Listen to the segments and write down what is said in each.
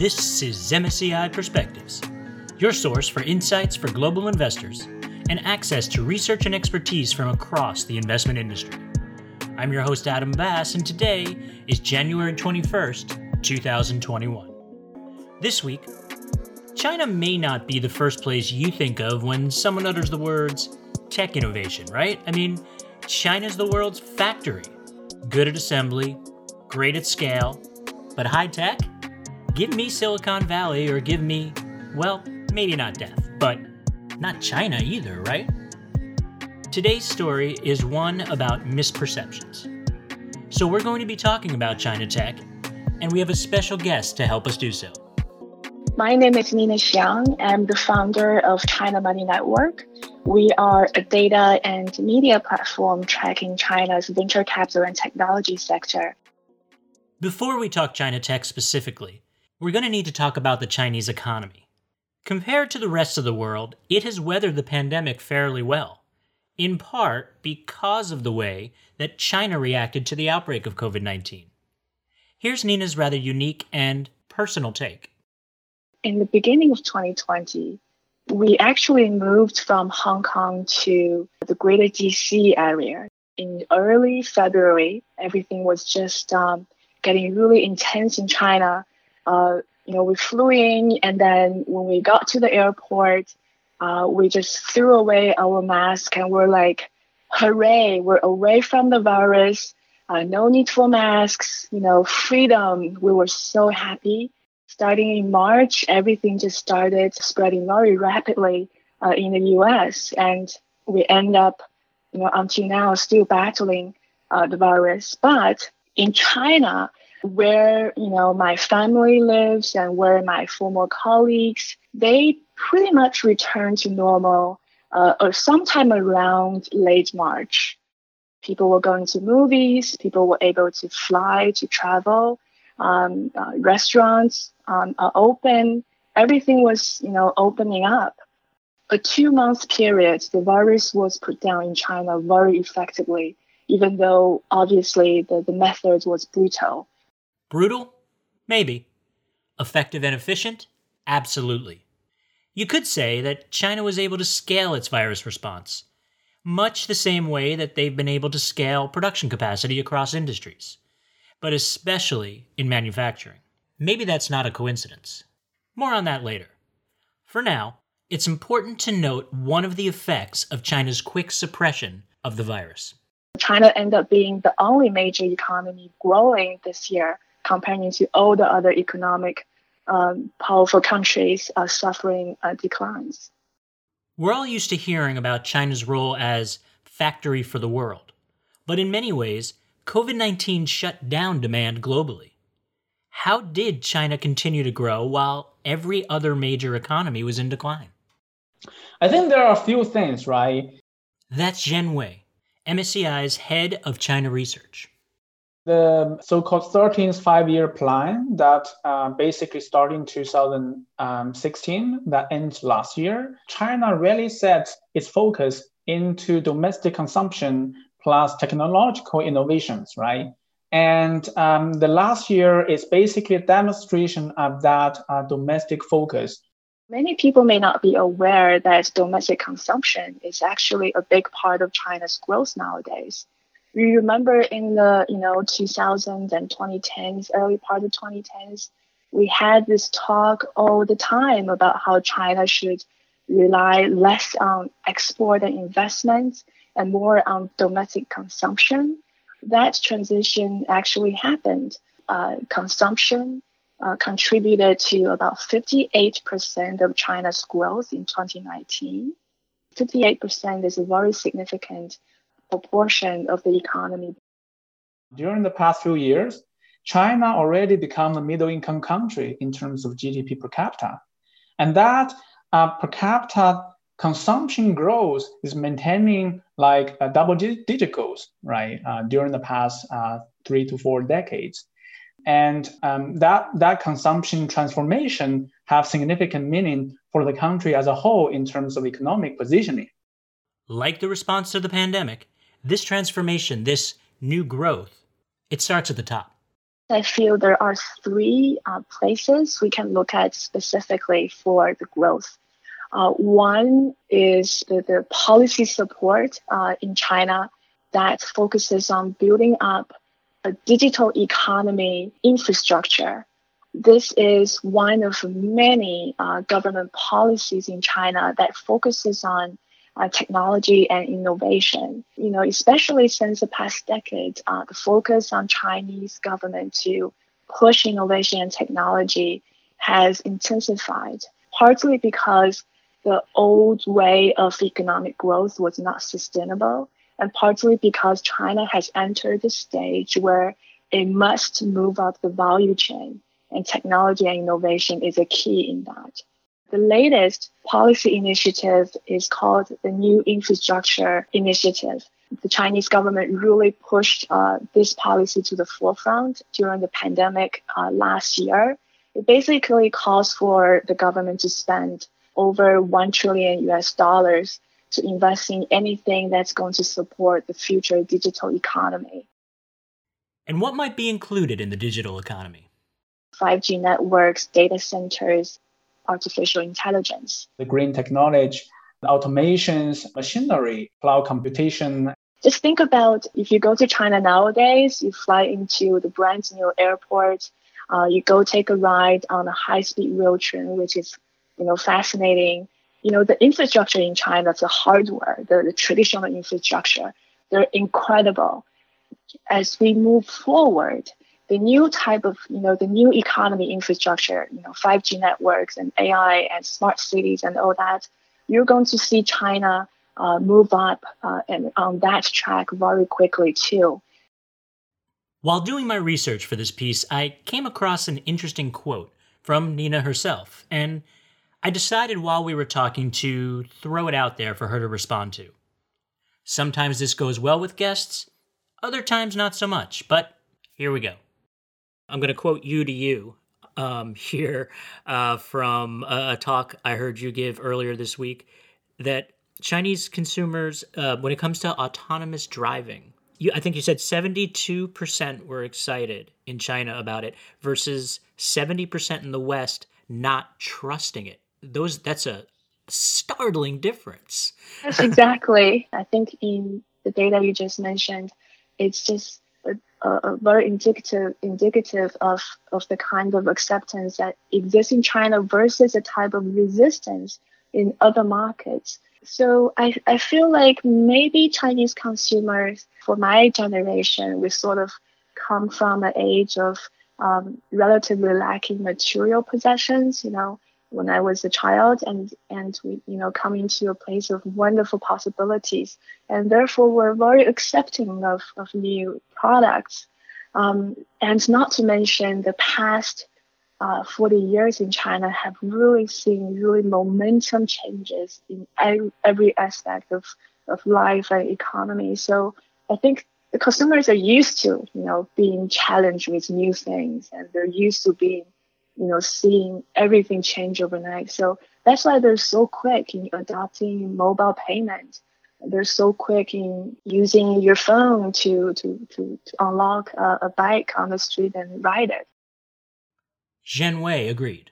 This is MSCI Perspectives, your source for insights for global investors and access to research and expertise from across the investment industry. I'm your host, Adam Bass, and today is January 21st, 2021. This week, China may not be the first place you think of when someone utters the words tech innovation, right? I mean, China's the world's factory. Good at assembly, great at scale, but high tech? Give me Silicon Valley or give me, well, maybe not death, but not China either, right? Today's story is one about misperceptions. So we're going to be talking about China tech, and we have a special guest to help us do so. My name is Nina Xiang. I'm the founder of China Money Network. We are a data and media platform tracking China's venture capital and technology sector. Before we talk China tech specifically, we're going to need to talk about the Chinese economy. Compared to the rest of the world, it has weathered the pandemic fairly well, in part because of the way that China reacted to the outbreak of COVID 19. Here's Nina's rather unique and personal take. In the beginning of 2020, we actually moved from Hong Kong to the greater DC area. In early February, everything was just um, getting really intense in China uh, you know, we flew in, and then when we got to the airport, uh, we just threw away our mask and we're like, hooray, we're away from the virus. Uh, no need for masks, you know, freedom. We were so happy. Starting in March, everything just started spreading very rapidly uh, in the US. And we end up, you know, until now still battling uh, the virus. But in China, where you know my family lives and where my former colleagues they pretty much returned to normal uh, or sometime around late march. People were going to movies people were able to fly to travel um, uh, restaurants um, are open. Everything was you know opening up. A two month period the virus was put down in china very effectively even though obviously the, the method was brutal Brutal? Maybe. Effective and efficient? Absolutely. You could say that China was able to scale its virus response, much the same way that they've been able to scale production capacity across industries, but especially in manufacturing. Maybe that's not a coincidence. More on that later. For now, it's important to note one of the effects of China's quick suppression of the virus. China ended up being the only major economy growing this year comparing to all the other economic um, powerful countries are suffering uh, declines. We're all used to hearing about China's role as factory for the world, but in many ways, COVID 19 shut down demand globally. How did China continue to grow while every other major economy was in decline? I think there are a few things, right? That's Zhen Wei, MSCI's head of China research the so-called 13th five-year plan that uh, basically started in 2016 that ends last year china really set its focus into domestic consumption plus technological innovations right? And um, the last year is basically a demonstration of that uh, domestic focus. Many people may not be aware that domestic consumption is actually a big part of China's growth nowadays we remember in the you know 2000s and 2010s, early part of 2010s, we had this talk all the time about how China should rely less on export and investment and more on domestic consumption. That transition actually happened. Uh, consumption uh, contributed to about 58% of China's growth in 2019. 58% is a very significant proportion of the economy. During the past few years, China already become a middle income country in terms of GDP per capita. And that uh, per capita consumption growth is maintaining like a double digit growth, right, uh, during the past uh, three to four decades. And um, that, that consumption transformation have significant meaning for the country as a whole in terms of economic positioning. Like the response to the pandemic, this transformation, this new growth, it starts at the top. I feel there are three uh, places we can look at specifically for the growth. Uh, one is the, the policy support uh, in China that focuses on building up a digital economy infrastructure. This is one of many uh, government policies in China that focuses on uh, technology and innovation. You know, especially since the past decade, uh, the focus on Chinese government to push innovation and technology has intensified, partly because the old way of economic growth was not sustainable, and partly because China has entered the stage where it must move up the value chain, and technology and innovation is a key in that. The latest policy initiative is called the New Infrastructure Initiative. The Chinese government really pushed uh, this policy to the forefront during the pandemic uh, last year. It basically calls for the government to spend over 1 trillion US dollars to invest in anything that's going to support the future digital economy. And what might be included in the digital economy? 5G networks, data centers, artificial intelligence. The green technology, the automations, machinery, cloud computation. Just think about if you go to China nowadays, you fly into the brand new airport, uh, you go take a ride on a high speed rail train, which is, you know, fascinating. You know, the infrastructure in China, the hardware, the, the traditional infrastructure, they're incredible. As we move forward, the new type of, you know, the new economy infrastructure, you know, 5G networks and AI and smart cities and all that, you're going to see China uh, move up uh, and on that track very quickly too. While doing my research for this piece, I came across an interesting quote from Nina herself, and I decided while we were talking to throw it out there for her to respond to. Sometimes this goes well with guests, other times not so much, but here we go. I'm going to quote you to you um, here uh, from a, a, talk I heard you give earlier this week that Chinese consumers, uh, when it comes to autonomous driving, you, I think you said 72% were excited in China about it versus 70% in the West not trusting it. Those that's a startling difference. Yes, exactly. I think in the data you just mentioned, it's just uh, very indicative indicative of, of the kind of acceptance that exists in China versus the type of resistance in other markets. So I, I feel like maybe Chinese consumers for my generation, we sort of come from an age of um, relatively lacking material possessions, you know, when I was a child and, and we, you know, coming to a place of wonderful possibilities. And therefore we're very accepting of, of new products. Um, and not to mention the past uh, 40 years in China have really seen really momentum changes in every, every aspect of, of life and economy. So I think the consumers are used to, you know, being challenged with new things and they're used to being you know, seeing everything change overnight. So that's why they're so quick in adopting mobile payment. They're so quick in using your phone to to to, to unlock a, a bike on the street and ride it. Zhen Wei agreed.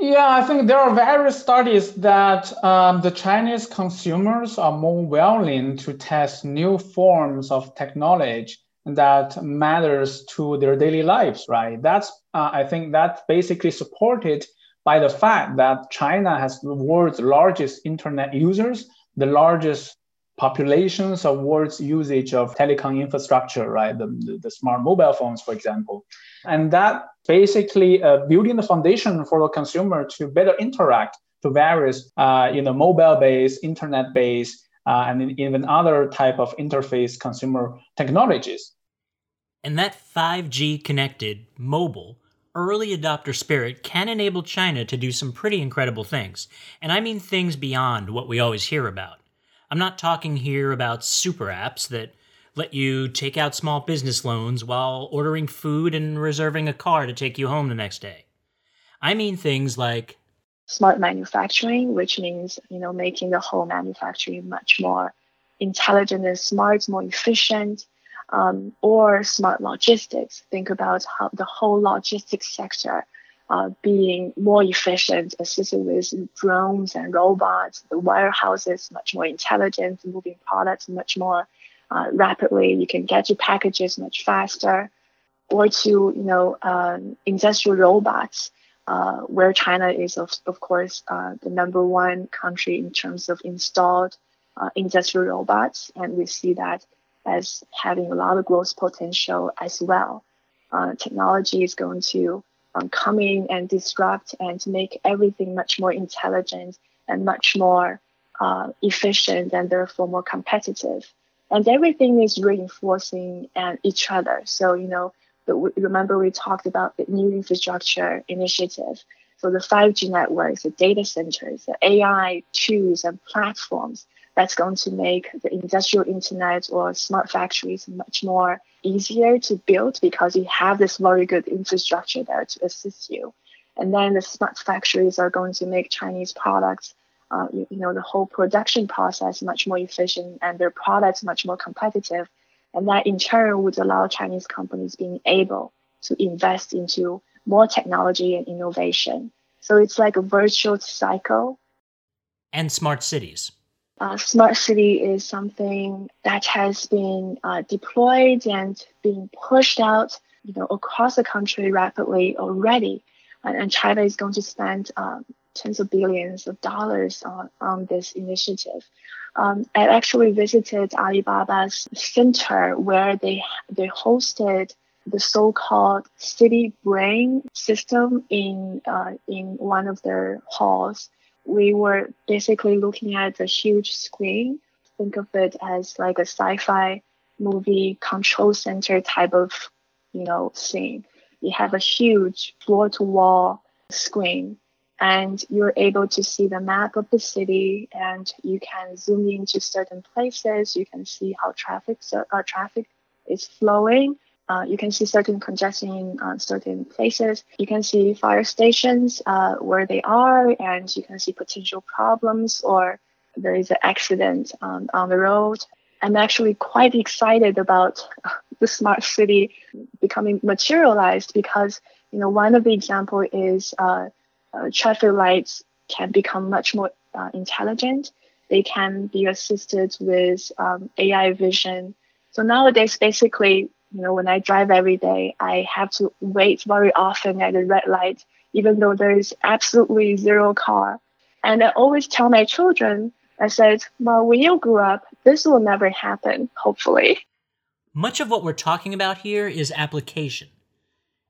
Yeah, I think there are various studies that um, the Chinese consumers are more willing to test new forms of technology that matters to their daily lives, right? That's uh, I think that's basically supported by the fact that China has the world's largest internet users, the largest populations of world's usage of telecom infrastructure, right? The, the, the smart mobile phones, for example. And that basically uh, building the foundation for the consumer to better interact to various, uh, you know, mobile-based, internet-based, uh, and even other type of interface consumer technologies. And that 5G connected mobile early adopter spirit can enable China to do some pretty incredible things. And I mean things beyond what we always hear about. I'm not talking here about super apps that let you take out small business loans while ordering food and reserving a car to take you home the next day. I mean things like smart manufacturing, which means, you know, making the whole manufacturing much more intelligent and smart, more efficient, um, or smart logistics. Think about how the whole logistics sector uh, being more efficient, assisted with drones and robots, the warehouses much more intelligent, moving products much more uh, rapidly. You can get your packages much faster. Or to you know um, industrial robots, uh, where China is of of course uh, the number one country in terms of installed uh, industrial robots, and we see that as having a lot of growth potential as well. Uh, technology is going to um, come in and disrupt and make everything much more intelligent and much more uh, efficient and therefore more competitive. And everything is reinforcing and each other. So, you know, remember we talked about the new infrastructure initiative. So the 5G networks, the data centers, the AI tools and platforms that's going to make the industrial internet or smart factories much more easier to build because you have this very good infrastructure there to assist you. And then the smart factories are going to make Chinese products, uh, you, you know, the whole production process much more efficient and their products much more competitive. And that in turn would allow Chinese companies being able to invest into more technology and innovation. So it's like a virtual cycle. And smart cities. Uh, smart city is something that has been uh, deployed and being pushed out, you know, across the country rapidly already. And, and China is going to spend um, tens of billions of dollars on, on this initiative. Um, I actually visited Alibaba's center where they they hosted the so-called city brain system in uh, in one of their halls we were basically looking at a huge screen. Think of it as like a sci-fi movie control center type of, you know, scene. You have a huge floor-to-wall screen, and you're able to see the map of the city, and you can zoom into certain places. You can see how traffic so, uh, traffic is flowing uh, you can see certain congestion in uh, certain places. You can see fire stations uh, where they are, and you can see potential problems or there is an accident um, on the road. I'm actually quite excited about the smart city becoming materialized because you know one of the example is uh, uh, traffic lights can become much more uh, intelligent. They can be assisted with um, AI vision. So nowadays, basically, you know, when I drive every day, I have to wait very often at the red light, even though there is absolutely zero car. And I always tell my children, I said, well, when you grow up, this will never happen, hopefully. Much of what we're talking about here is application.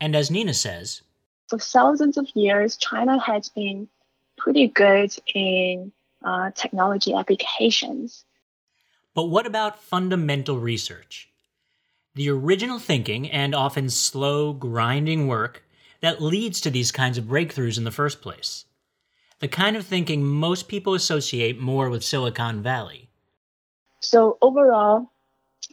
And as Nina says, for thousands of years, China has been pretty good in uh, technology applications. But what about fundamental research? The original thinking and often slow, grinding work that leads to these kinds of breakthroughs in the first place. The kind of thinking most people associate more with Silicon Valley. So, overall,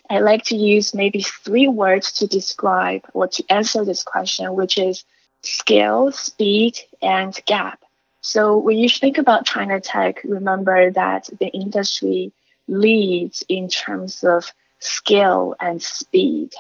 I like to use maybe three words to describe or to answer this question, which is scale, speed, and gap. So, when you think about China Tech, remember that the industry leads in terms of scale and speed,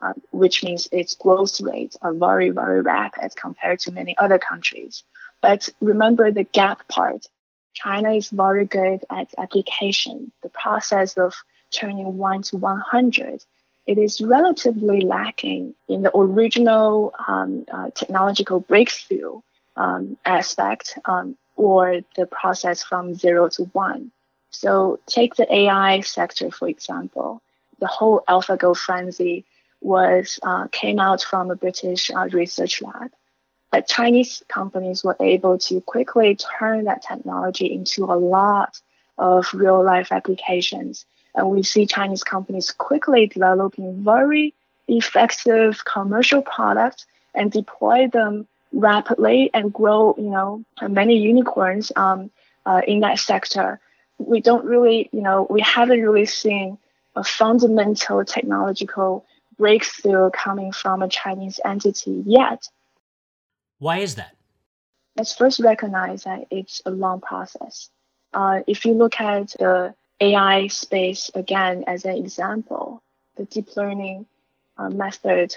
uh, which means its growth rates are very, very rapid compared to many other countries. But remember the gap part. China is very good at application, the process of turning 1 to 100. It is relatively lacking in the original um, uh, technological breakthrough um, aspect um, or the process from 0 to 1. So take the AI sector, for example the whole AlphaGo frenzy was uh, came out from a British uh, research lab. But Chinese companies were able to quickly turn that technology into a lot of real life applications. And we see Chinese companies quickly developing very effective commercial products and deploy them rapidly and grow, you know, many unicorns um, uh, in that sector. We don't really, you know, we haven't really seen a fundamental technological breakthrough coming from a Chinese entity yet. Why is that? Let's first recognize that it's a long process. Uh, if you look at the AI space again as an example, the deep learning uh, method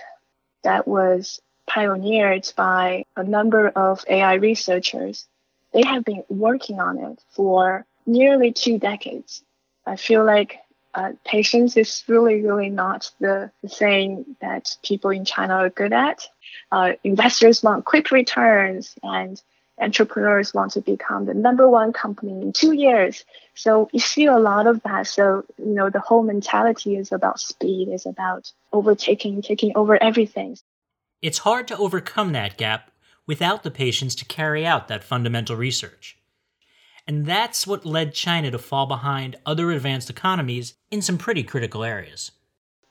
that was pioneered by a number of AI researchers. They have been working on it for nearly two decades. I feel like uh, patience is really, really not the, the thing that people in China are good at. Uh, investors want quick returns and entrepreneurs want to become the number one company in two years. So you see a lot of that. So, you know, the whole mentality is about speed, is about overtaking, taking over everything. It's hard to overcome that gap without the patience to carry out that fundamental research. And that's what led China to fall behind other advanced economies in some pretty critical areas.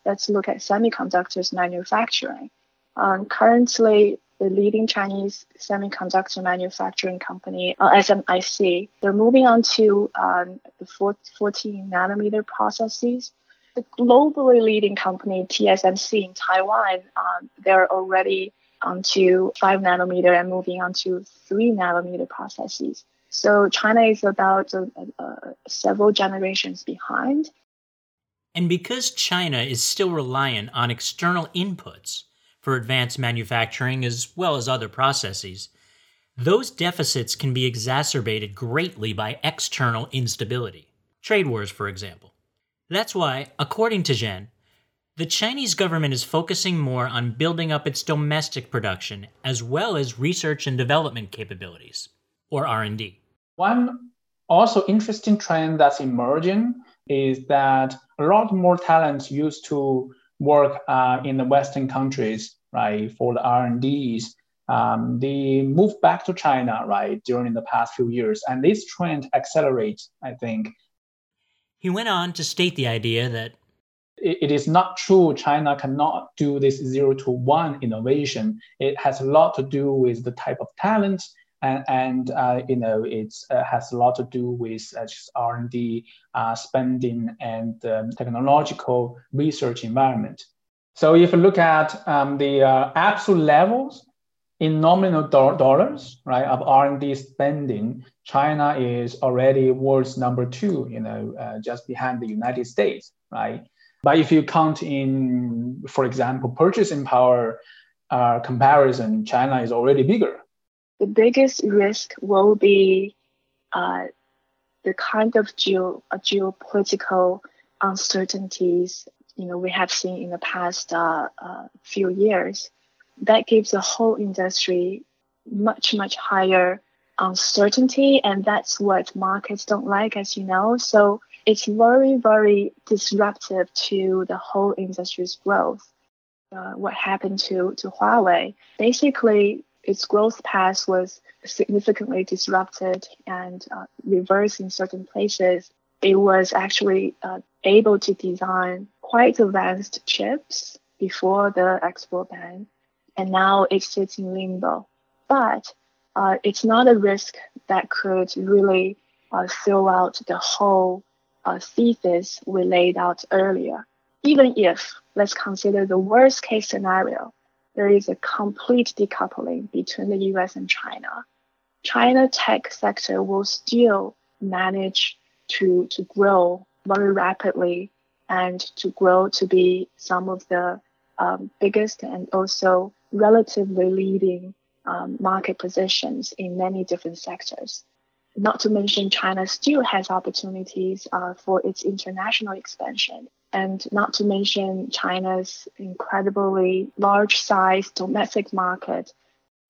Let's look at semiconductors manufacturing. Um, currently, the leading Chinese semiconductor manufacturing company, uh, SMIC, they're moving on to um, the 14 nanometer processes. The globally leading company, TSMC in Taiwan, um, they're already onto 5 nanometer and moving on to 3 nanometer processes. So China is about uh, uh, several generations behind. And because China is still reliant on external inputs, for advanced manufacturing as well as other processes, those deficits can be exacerbated greatly by external instability. Trade wars, for example. That's why, according to Zhen, the Chinese government is focusing more on building up its domestic production as well as research and development capabilities, or R&D. One also interesting trend that's emerging is that a lot more talents used to work uh, in the Western countries, right, for the R&Ds, um, they moved back to China, right, during the past few years. And this trend accelerates, I think. He went on to state the idea that it, is not true China cannot do this zero to one innovation. It has a lot to do with the type of talent and, and uh, you know it uh, has a lot to do with uh, R&D uh, spending and um, technological research environment. So if you look at um, the uh, absolute levels in nominal do- dollars, right, of R&D spending, China is already world's number two, you know, uh, just behind the United States, right? But if you count in, for example, purchasing power comparison, China is already bigger, the biggest risk will be uh, the kind of geo, uh, geopolitical uncertainties you know we have seen in the past uh, uh, few years. That gives the whole industry much much higher uncertainty, and that's what markets don't like, as you know. So it's very very disruptive to the whole industry's growth. Uh, what happened to to Huawei? Basically, its growth path was significantly disrupted and uh, reversed in certain places. It was actually uh, able to design quite advanced chips before the export ban, and now it sits in limbo. But uh, it's not a risk that could really uh, throw out the whole uh, thesis we laid out earlier. Even if, let's consider the worst case scenario, there is a complete decoupling between the US and China. China tech sector will still manage to, to grow very rapidly and to grow to be some of the um, biggest and also relatively leading um, market positions in many different sectors. Not to mention, China still has opportunities uh, for its international expansion and not to mention China's incredibly large size domestic market,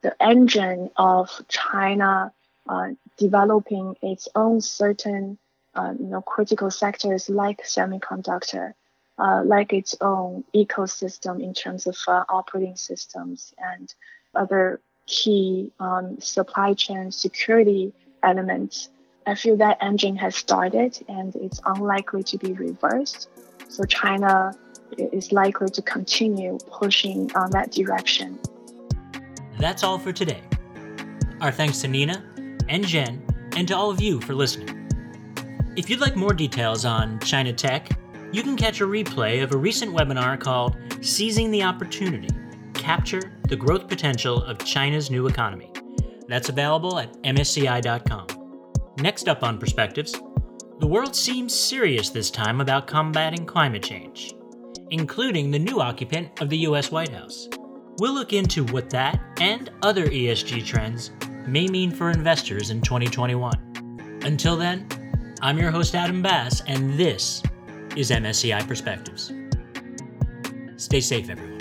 the engine of China uh, developing its own certain uh, you know, critical sectors like semiconductor, uh, like its own ecosystem in terms of uh, operating systems and other key um, supply chain security elements. I feel that engine has started and it's unlikely to be reversed. So China is likely to continue pushing on that direction. That's all for today. Our thanks to Nina and Zhen and to all of you for listening. If you'd like more details on China Tech, you can catch a replay of a recent webinar called Seizing the Opportunity Capture the Growth Potential of China's New Economy. That's available at msci.com. Next up on Perspectives, the world seems serious this time about combating climate change. including the new occupant of the US White House. We'll look into what that and other ESG trends may mean for investors in 2021. Until then, I'm your host, Adam Bass, and this is MSCI Perspectives. Stay safe, everyone.